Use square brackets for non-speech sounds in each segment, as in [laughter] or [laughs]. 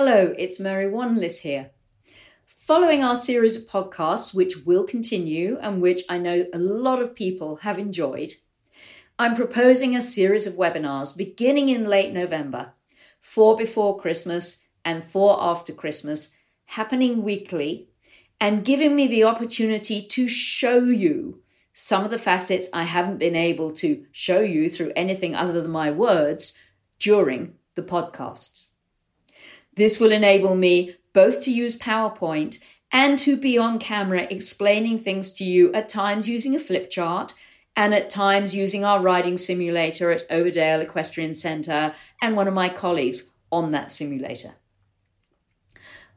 Hello, it's Mary Wanless here. Following our series of podcasts, which will continue and which I know a lot of people have enjoyed, I'm proposing a series of webinars beginning in late November, four before Christmas and four after Christmas, happening weekly and giving me the opportunity to show you some of the facets I haven't been able to show you through anything other than my words during the podcasts. This will enable me both to use PowerPoint and to be on camera explaining things to you at times using a flip chart and at times using our riding simulator at Overdale Equestrian Centre and one of my colleagues on that simulator.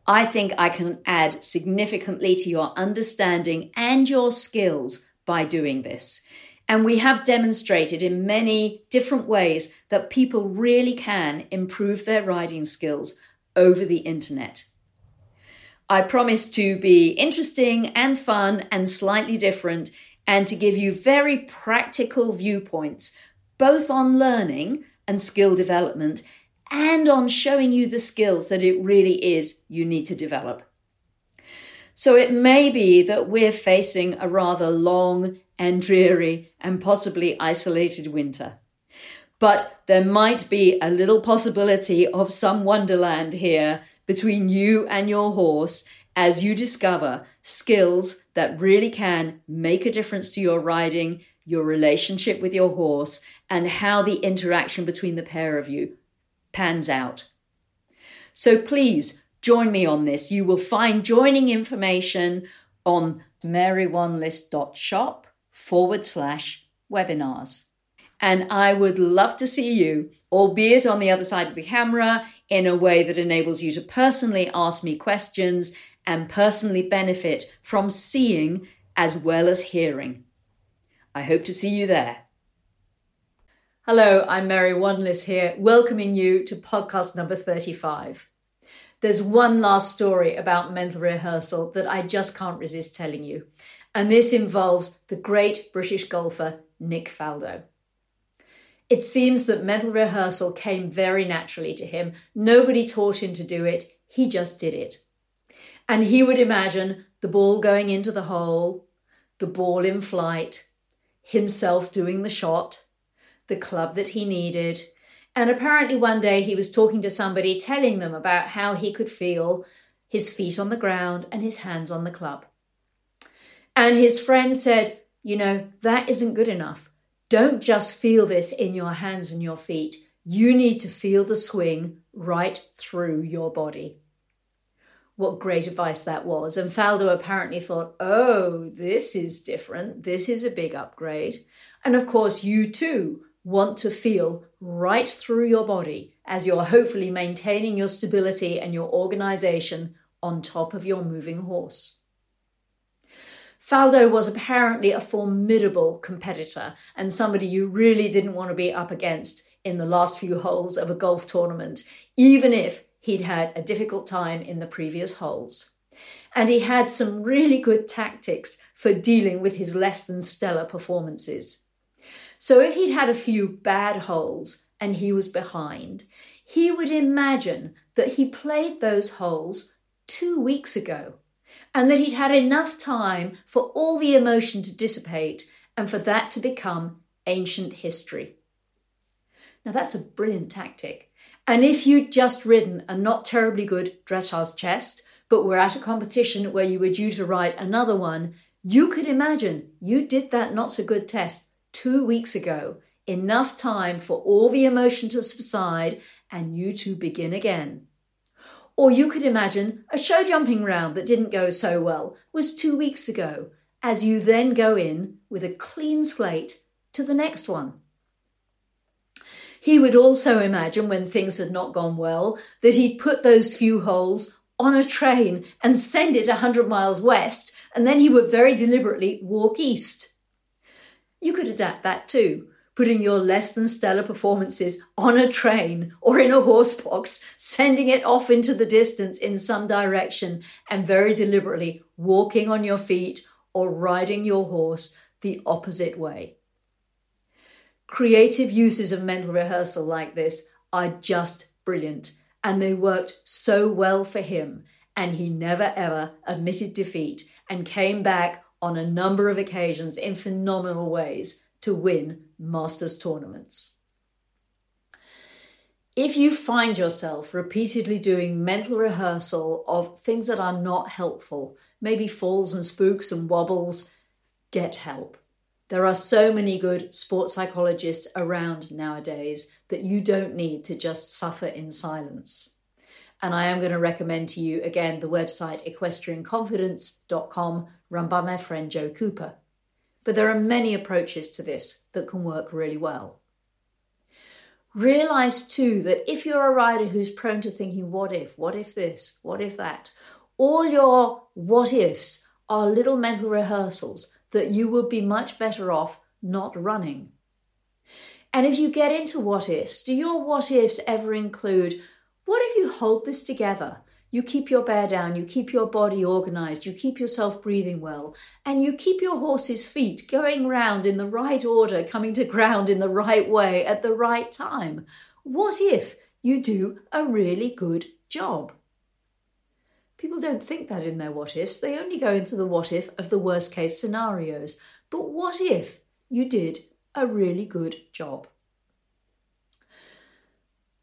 I think I can add significantly to your understanding and your skills by doing this. And we have demonstrated in many different ways that people really can improve their riding skills over the internet. I promise to be interesting and fun and slightly different and to give you very practical viewpoints, both on learning and skill development and on showing you the skills that it really is you need to develop. So it may be that we're facing a rather long and dreary and possibly isolated winter. But there might be a little possibility of some wonderland here between you and your horse as you discover skills that really can make a difference to your riding, your relationship with your horse, and how the interaction between the pair of you pans out. So please join me on this. You will find joining information on marywanless.shop forward slash webinars. And I would love to see you, albeit on the other side of the camera, in a way that enables you to personally ask me questions and personally benefit from seeing as well as hearing. I hope to see you there. Hello, I'm Mary Wanless here, welcoming you to podcast number 35. There's one last story about mental rehearsal that I just can't resist telling you, and this involves the great British golfer Nick Faldo. It seems that mental rehearsal came very naturally to him. Nobody taught him to do it, he just did it. And he would imagine the ball going into the hole, the ball in flight, himself doing the shot, the club that he needed. And apparently, one day he was talking to somebody, telling them about how he could feel his feet on the ground and his hands on the club. And his friend said, You know, that isn't good enough. Don't just feel this in your hands and your feet. You need to feel the swing right through your body. What great advice that was. And Faldo apparently thought, oh, this is different. This is a big upgrade. And of course, you too want to feel right through your body as you're hopefully maintaining your stability and your organization on top of your moving horse. Faldo was apparently a formidable competitor and somebody you really didn't want to be up against in the last few holes of a golf tournament, even if he'd had a difficult time in the previous holes. And he had some really good tactics for dealing with his less than stellar performances. So if he'd had a few bad holes and he was behind, he would imagine that he played those holes two weeks ago and that he'd had enough time for all the emotion to dissipate and for that to become ancient history. Now, that's a brilliant tactic. And if you'd just ridden a not terribly good dressage test, but were at a competition where you were due to ride another one, you could imagine you did that not so good test two weeks ago, enough time for all the emotion to subside and you to begin again. Or you could imagine a show jumping round that didn't go so well was two weeks ago, as you then go in with a clean slate to the next one. He would also imagine when things had not gone well that he'd put those few holes on a train and send it a 100 miles west, and then he would very deliberately walk east. You could adapt that too putting your less than stellar performances on a train or in a horse box, sending it off into the distance in some direction, and very deliberately walking on your feet or riding your horse the opposite way. Creative uses of mental rehearsal like this are just brilliant, and they worked so well for him, and he never ever admitted defeat and came back on a number of occasions in phenomenal ways to win Masters tournaments. If you find yourself repeatedly doing mental rehearsal of things that are not helpful, maybe falls and spooks and wobbles, get help. There are so many good sports psychologists around nowadays that you don't need to just suffer in silence. And I am going to recommend to you again the website equestrianconfidence.com, run by my friend Joe Cooper. But there are many approaches to this that can work really well. Realize too that if you're a rider who's prone to thinking, what if, what if this, what if that, all your what ifs are little mental rehearsals that you would be much better off not running. And if you get into what ifs, do your what ifs ever include what if you hold this together? You keep your bear down, you keep your body organized, you keep yourself breathing well, and you keep your horse's feet going round in the right order, coming to ground in the right way at the right time. What if you do a really good job? People don't think that in their what ifs. They only go into the what if of the worst case scenarios. But what if you did a really good job?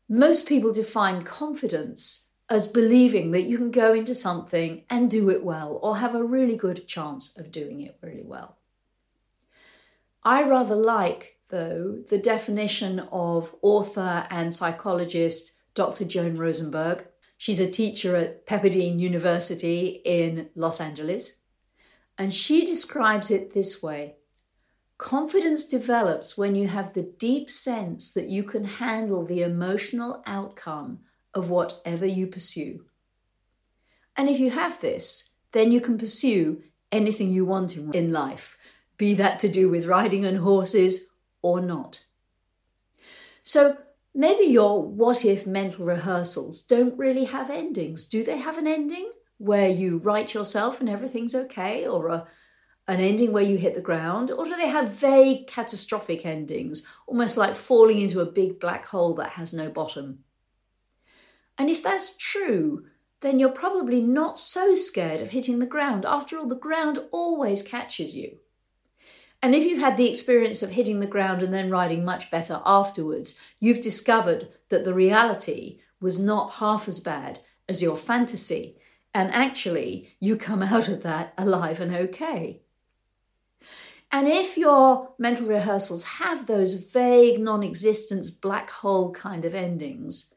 Most people define confidence as believing that you can go into something and do it well or have a really good chance of doing it really well. I rather like, though, the definition of author and psychologist Dr. Joan Rosenberg She's a teacher at Pepperdine University in Los Angeles. And she describes it this way Confidence develops when you have the deep sense that you can handle the emotional outcome of whatever you pursue. And if you have this, then you can pursue anything you want in life, be that to do with riding on horses or not. So, Maybe your what if mental rehearsals don't really have endings. Do they have an ending where you right yourself and everything's okay, or a, an ending where you hit the ground? Or do they have vague catastrophic endings, almost like falling into a big black hole that has no bottom? And if that's true, then you're probably not so scared of hitting the ground. After all, the ground always catches you. And if you've had the experience of hitting the ground and then riding much better afterwards, you've discovered that the reality was not half as bad as your fantasy. And actually, you come [laughs] out of that alive and okay. And if your mental rehearsals have those vague, non existence, black hole kind of endings,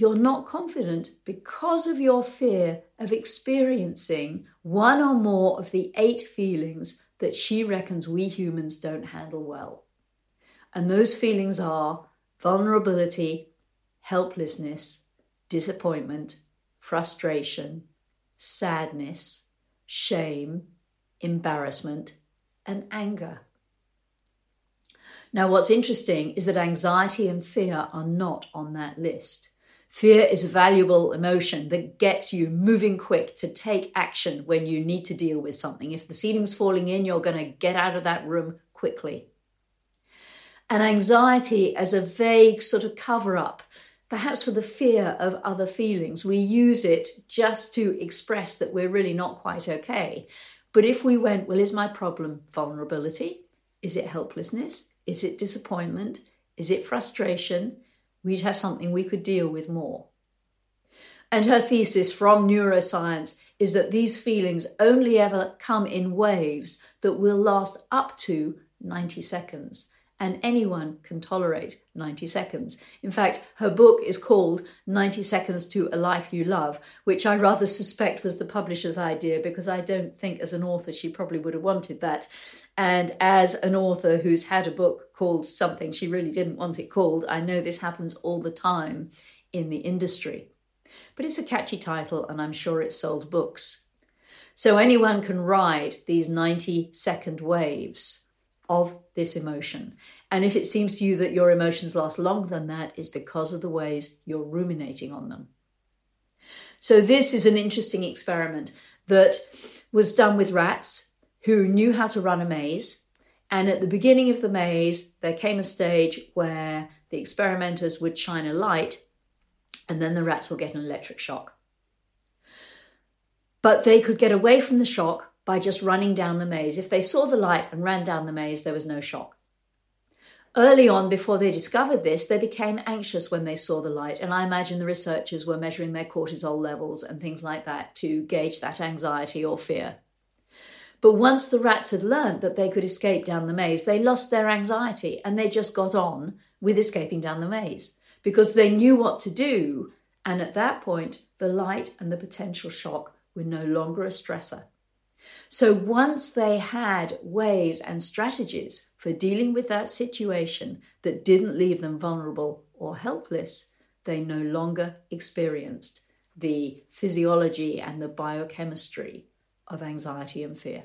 you're not confident because of your fear of experiencing one or more of the eight feelings that she reckons we humans don't handle well. And those feelings are vulnerability, helplessness, disappointment, frustration, sadness, shame, embarrassment, and anger. Now, what's interesting is that anxiety and fear are not on that list. Fear is a valuable emotion that gets you moving quick to take action when you need to deal with something. If the ceiling's falling in, you're going to get out of that room quickly. And anxiety as a vague sort of cover up, perhaps for the fear of other feelings. We use it just to express that we're really not quite okay. But if we went, well, is my problem vulnerability? Is it helplessness? Is it disappointment? Is it frustration? We'd have something we could deal with more. And her thesis from neuroscience is that these feelings only ever come in waves that will last up to 90 seconds. And anyone can tolerate 90 seconds. In fact, her book is called 90 Seconds to a Life You Love, which I rather suspect was the publisher's idea because I don't think, as an author, she probably would have wanted that. And as an author who's had a book called something she really didn't want it called, I know this happens all the time in the industry. But it's a catchy title, and I'm sure it sold books. So anyone can ride these 90 second waves of this emotion. And if it seems to you that your emotions last longer than that, it's because of the ways you're ruminating on them. So, this is an interesting experiment that was done with rats who knew how to run a maze. And at the beginning of the maze, there came a stage where the experimenters would shine a light and then the rats will get an electric shock. But they could get away from the shock by just running down the maze. If they saw the light and ran down the maze, there was no shock. Early on, before they discovered this, they became anxious when they saw the light, and I imagine the researchers were measuring their cortisol levels and things like that to gauge that anxiety or fear. But once the rats had learnt that they could escape down the maze, they lost their anxiety and they just got on with escaping down the maze because they knew what to do. And at that point, the light and the potential shock were no longer a stressor. So once they had ways and strategies for dealing with that situation that didn't leave them vulnerable or helpless, they no longer experienced the physiology and the biochemistry of anxiety and fear.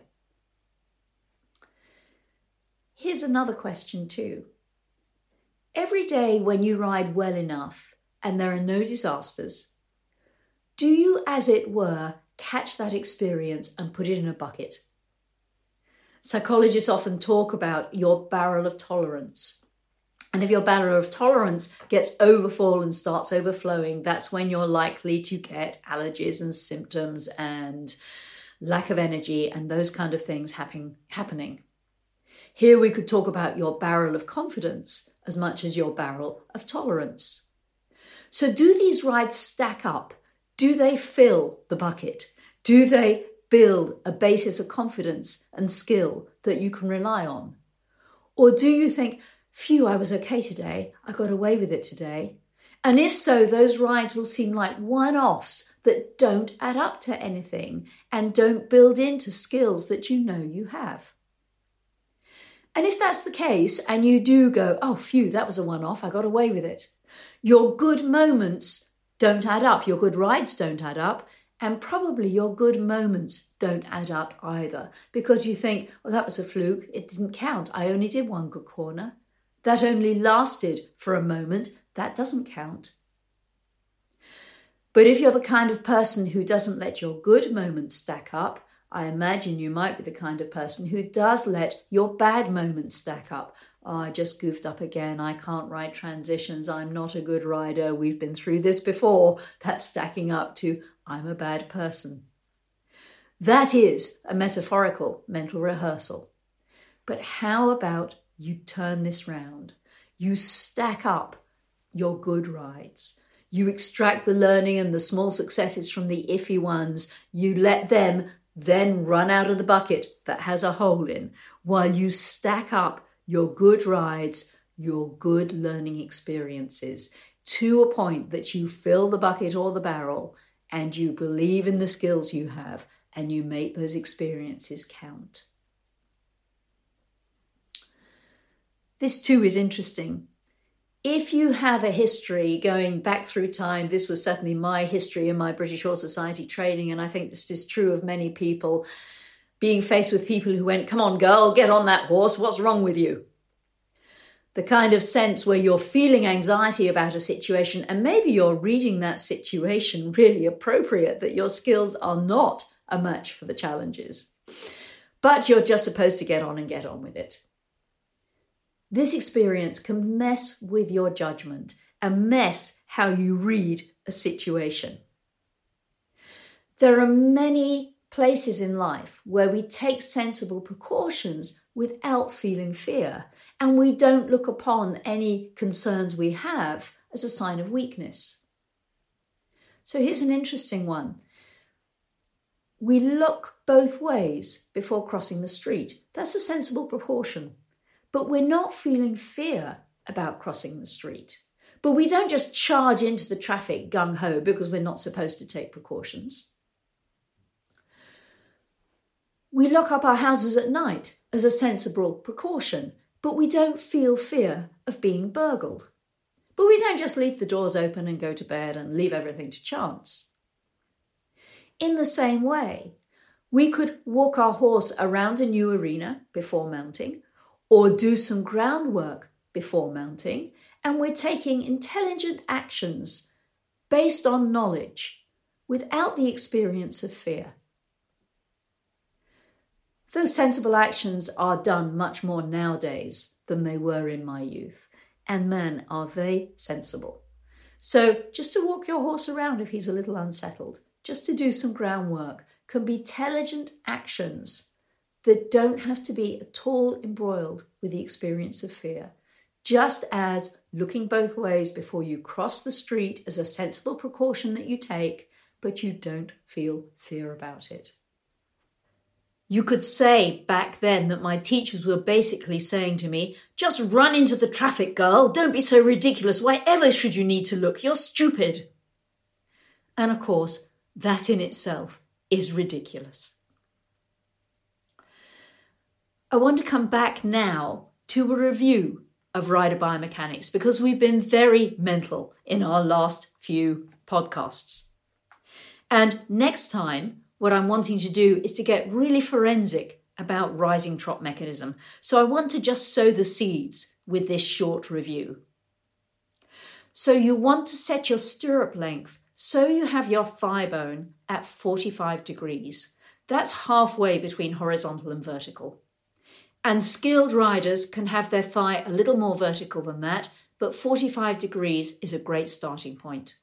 Here's another question, too. Every day when you ride well enough and there are no disasters, do you, as it were, catch that experience and put it in a bucket. Psychologists often talk about your barrel of tolerance. And if your barrel of tolerance gets overfull and starts overflowing, that's when you're likely to get allergies and symptoms and lack of energy and those kind of things happen, happening. Here we could talk about your barrel of confidence as much as your barrel of tolerance. So, do these rides stack up do they fill the bucket? Do they build a basis of confidence and skill that you can rely on? Or do you think, phew, I was okay today, I got away with it today? And if so, those rides will seem like one offs that don't add up to anything and don't build into skills that you know you have. And if that's the case, and you do go, oh, phew, that was a one off, I got away with it, your good moments don't add up. Your good rides don't add up. And probably your good moments don't add up either because you think, well, that was a fluke. It didn't count. I only did one good corner. That only lasted for a moment. That doesn't count. But if you're the kind of person who doesn't let your good moments stack up, I imagine you might be the kind of person who does let your bad moments stack up oh, I just goofed up again. I can't write transitions. I'm not a good rider. We've been through this before. That's stacking up to I'm a bad person. That is a metaphorical mental rehearsal. But how about you turn this round? You stack up your good rides. You extract the learning and the small successes from the iffy ones. You let them then run out of the bucket that has a hole in while you stack up your good rides, your good learning experiences to a point that you fill the bucket or the barrel and you believe in the skills you have and you make those experiences count. This too is interesting. If you have a history going back through time, this was certainly my history in my British Horse Society training, and I think this is true of many people being faced with people who went, Come on, girl, get on that horse, what's wrong with you? The kind of sense where you're feeling anxiety about a situation and maybe you're reading that situation [laughs] really appropriate, that your skills are not a match for the challenges. But you're just supposed to get on and get on with it. This experience can mess with your judgment and mess how you read a situation. There are many places in life where we take sensible precautions without feeling fear, and we don't look upon any concerns we have as a sign of weakness. So here's an interesting one. We look both ways before crossing the street. That's a sensible precaution. But we're not feeling fear about crossing the street. But we don't just charge into the traffic gung ho because we're not supposed to take precautions. We lock up our houses at night as a sensible precaution, but we don't feel fear of being burgled. But we don't just leave the doors open and go to bed and leave everything to chance. In the same way, we could walk our horse around a new arena before mounting, or do some groundwork before mounting, and we're taking intelligent actions based on knowledge without the experience of fear. Those sensible actions are done much more nowadays than they were in my youth. And man, are they sensible. So, just to walk your horse around if he's a little unsettled, just to do some groundwork, can be intelligent actions that don't have to be at all embroiled with the experience of fear. Just as looking both ways before you cross the street is a sensible precaution that you take, but you don't feel fear about it. You could say back then that my teachers were basically saying to me, just run into the traffic, girl. Don't be so ridiculous. Why ever should you need to look? You're stupid. And of course, that in itself is ridiculous. I want to come back now to a review of rider biomechanics because we've been very mental in our last few podcasts. And next time, what I'm wanting to do is to get really forensic about rising trot mechanism. So I want to just sow the seeds with this short review. So you want to set your stirrup length so you have your thigh bone at 45 degrees. That's halfway between horizontal and vertical. And skilled riders can have their thigh a little more vertical than that, but 45 degrees is a great starting point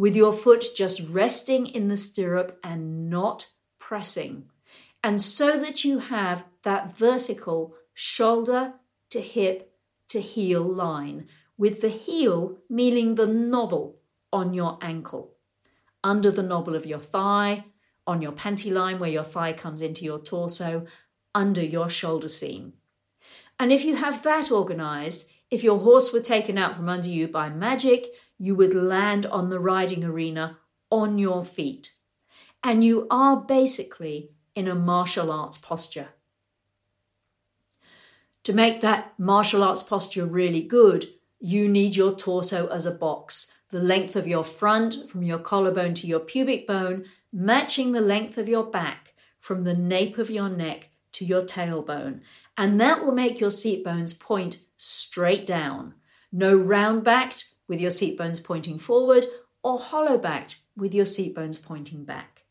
with your foot just resting in the stirrup and not pressing. And so that you have that vertical shoulder to hip to heel line, with the heel meaning the knobble on your ankle, under the knobble of your thigh, on your panty line where your thigh comes into your torso, under your shoulder seam. And if you have that organized, if your horse were taken out from under you by magic, you would land on the riding arena on your feet. And you are basically in a martial arts posture. To make that martial arts posture really good, you need your torso as a box, the length of your front from your collarbone to your pubic bone, matching the length of your back from the nape of your neck to your tailbone. And that will make your seat bones point straight down. No round backed, with your seat bones pointing forward, or hollow backed with your seat bones pointing back.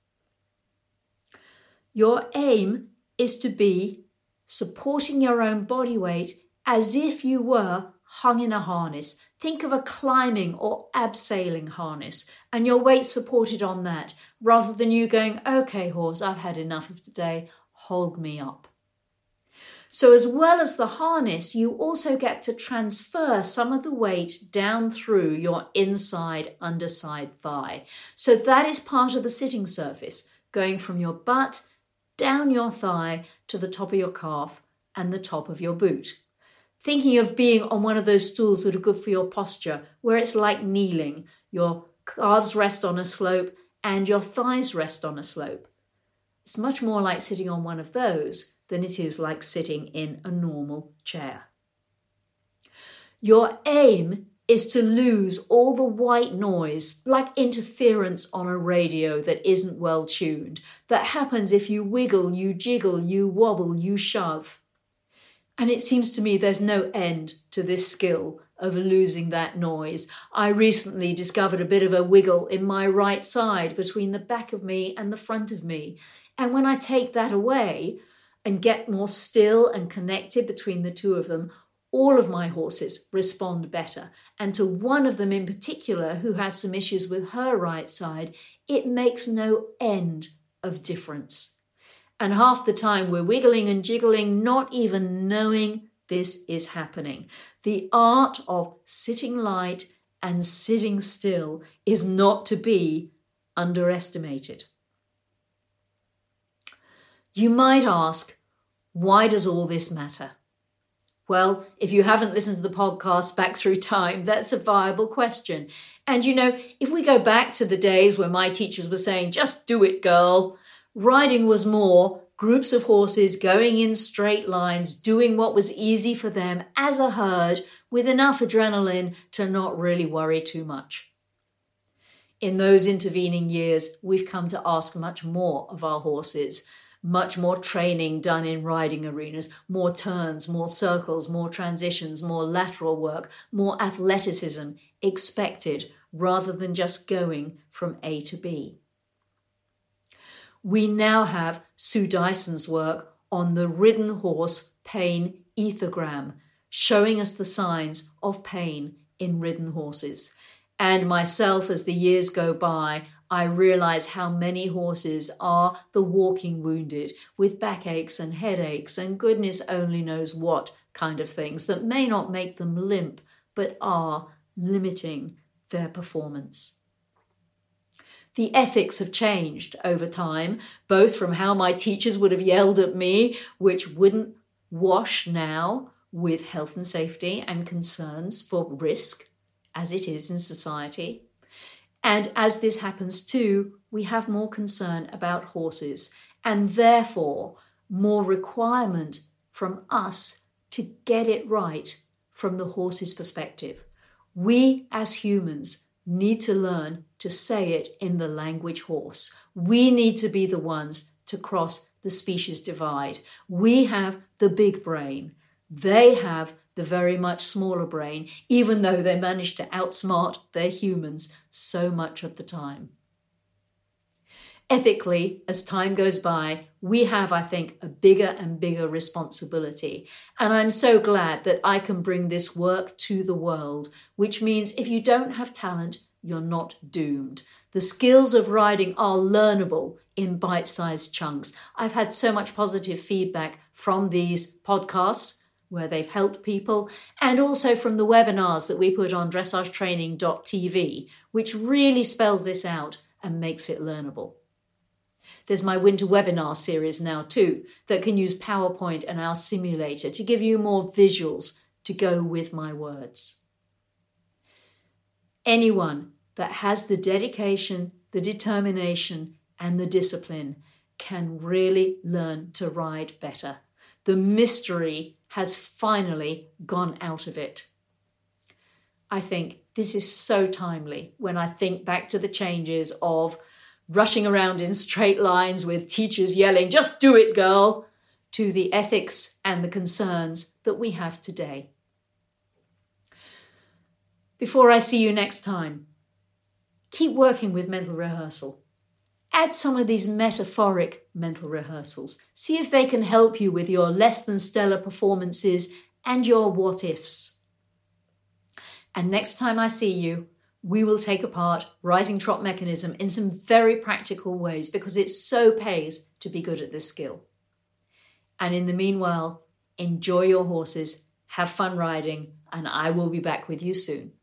Your aim is to be supporting your own body weight as if you were hung in a harness. Think of a climbing or abseiling harness and your weight supported on that rather than you going, okay, horse, I've had enough of today, hold me up. So, as well as the harness, you also get to transfer some of the weight down through your inside underside thigh. So, that is part of the sitting surface, going from your butt down your thigh to the top of your calf and the top of your boot. Thinking of being on one of those stools that are good for your posture, where it's like kneeling. Your calves rest on a slope and your thighs rest on a slope. It's much more like sitting on one of those than it is like sitting in a normal chair. Your aim is to lose all the white noise, like interference on a radio that isn't well tuned, that happens if you wiggle, you jiggle, you wobble, you shove. And it seems to me there's no end to this skill of losing that noise. I recently discovered a bit of a wiggle in my right side between the back of me and the front of me. And when I take that away, and get more still and connected between the two of them, all of my horses respond better. And to one of them in particular, who has some issues with her right side, it makes no end of difference. And half the time we're wiggling and jiggling, not even knowing this is happening. The art of sitting light and sitting still is not to be underestimated. You might ask, why does all this matter? Well, if you haven't listened to the podcast back through time, that's a viable question. And you know, if we go back to the days where my teachers were saying, just do it, girl, riding was more groups of horses going in straight lines, doing what was easy for them as a herd with enough adrenaline to not really worry too much. In those intervening years, we've come to ask much more of our horses much more training done in riding arenas, more turns, more circles, more transitions, more lateral work, more athleticism expected rather than just going from A to B. We now have Sue Dyson's work on the ridden horse pain ethogram, showing us the signs of pain in ridden horses. and myself as the years go by, I realize how many horses are the walking wounded with backaches and headaches and goodness only knows what kind of things that may not make them limp but are limiting their performance. The ethics have changed over time, both from how my teachers would have yelled at me, which wouldn't wash now with health and safety and concerns for risk, as it is in society. And as this happens too, we have more concern about horses and therefore more requirement from us to get it right from the horse's perspective. We as humans need to learn to say it in the language horse. We need to be the ones to cross the species divide. We have the big brain. They have the very much smaller brain, even though they manage to outsmart their humans so much of the time. Ethically, as time goes by, we have, I think, a bigger and bigger responsibility. And I'm so glad that I can bring this work to the world, which means if you don't have talent, you're not doomed. The skills of riding are learnable in bite sized chunks. I've had so much positive feedback from these podcasts where they've helped people, and also from the webinars that we put on dressagetraining.tv, which really spells this out and makes it learnable. There's my winter webinar series now, too, that can use PowerPoint and our simulator to give you more visuals to go with my words. Anyone that has the dedication, the determination, and the discipline can really learn to ride better. The mystery has finally gone out of it. I think this is so timely when I think back to the changes of rushing around in straight lines with teachers yelling, just do it, girl, to the ethics and the concerns that we have today. Before I see you next time, keep working with mental rehearsal. Add some of these metaphoric mental rehearsals. See if they can help you with your less than stellar performances and your what ifs. And next time I see you, we will take apart rising trot mechanism in some very practical ways because it so pays to be good at this skill. And in the meanwhile, enjoy your horses, have fun riding, and I will be back with you soon.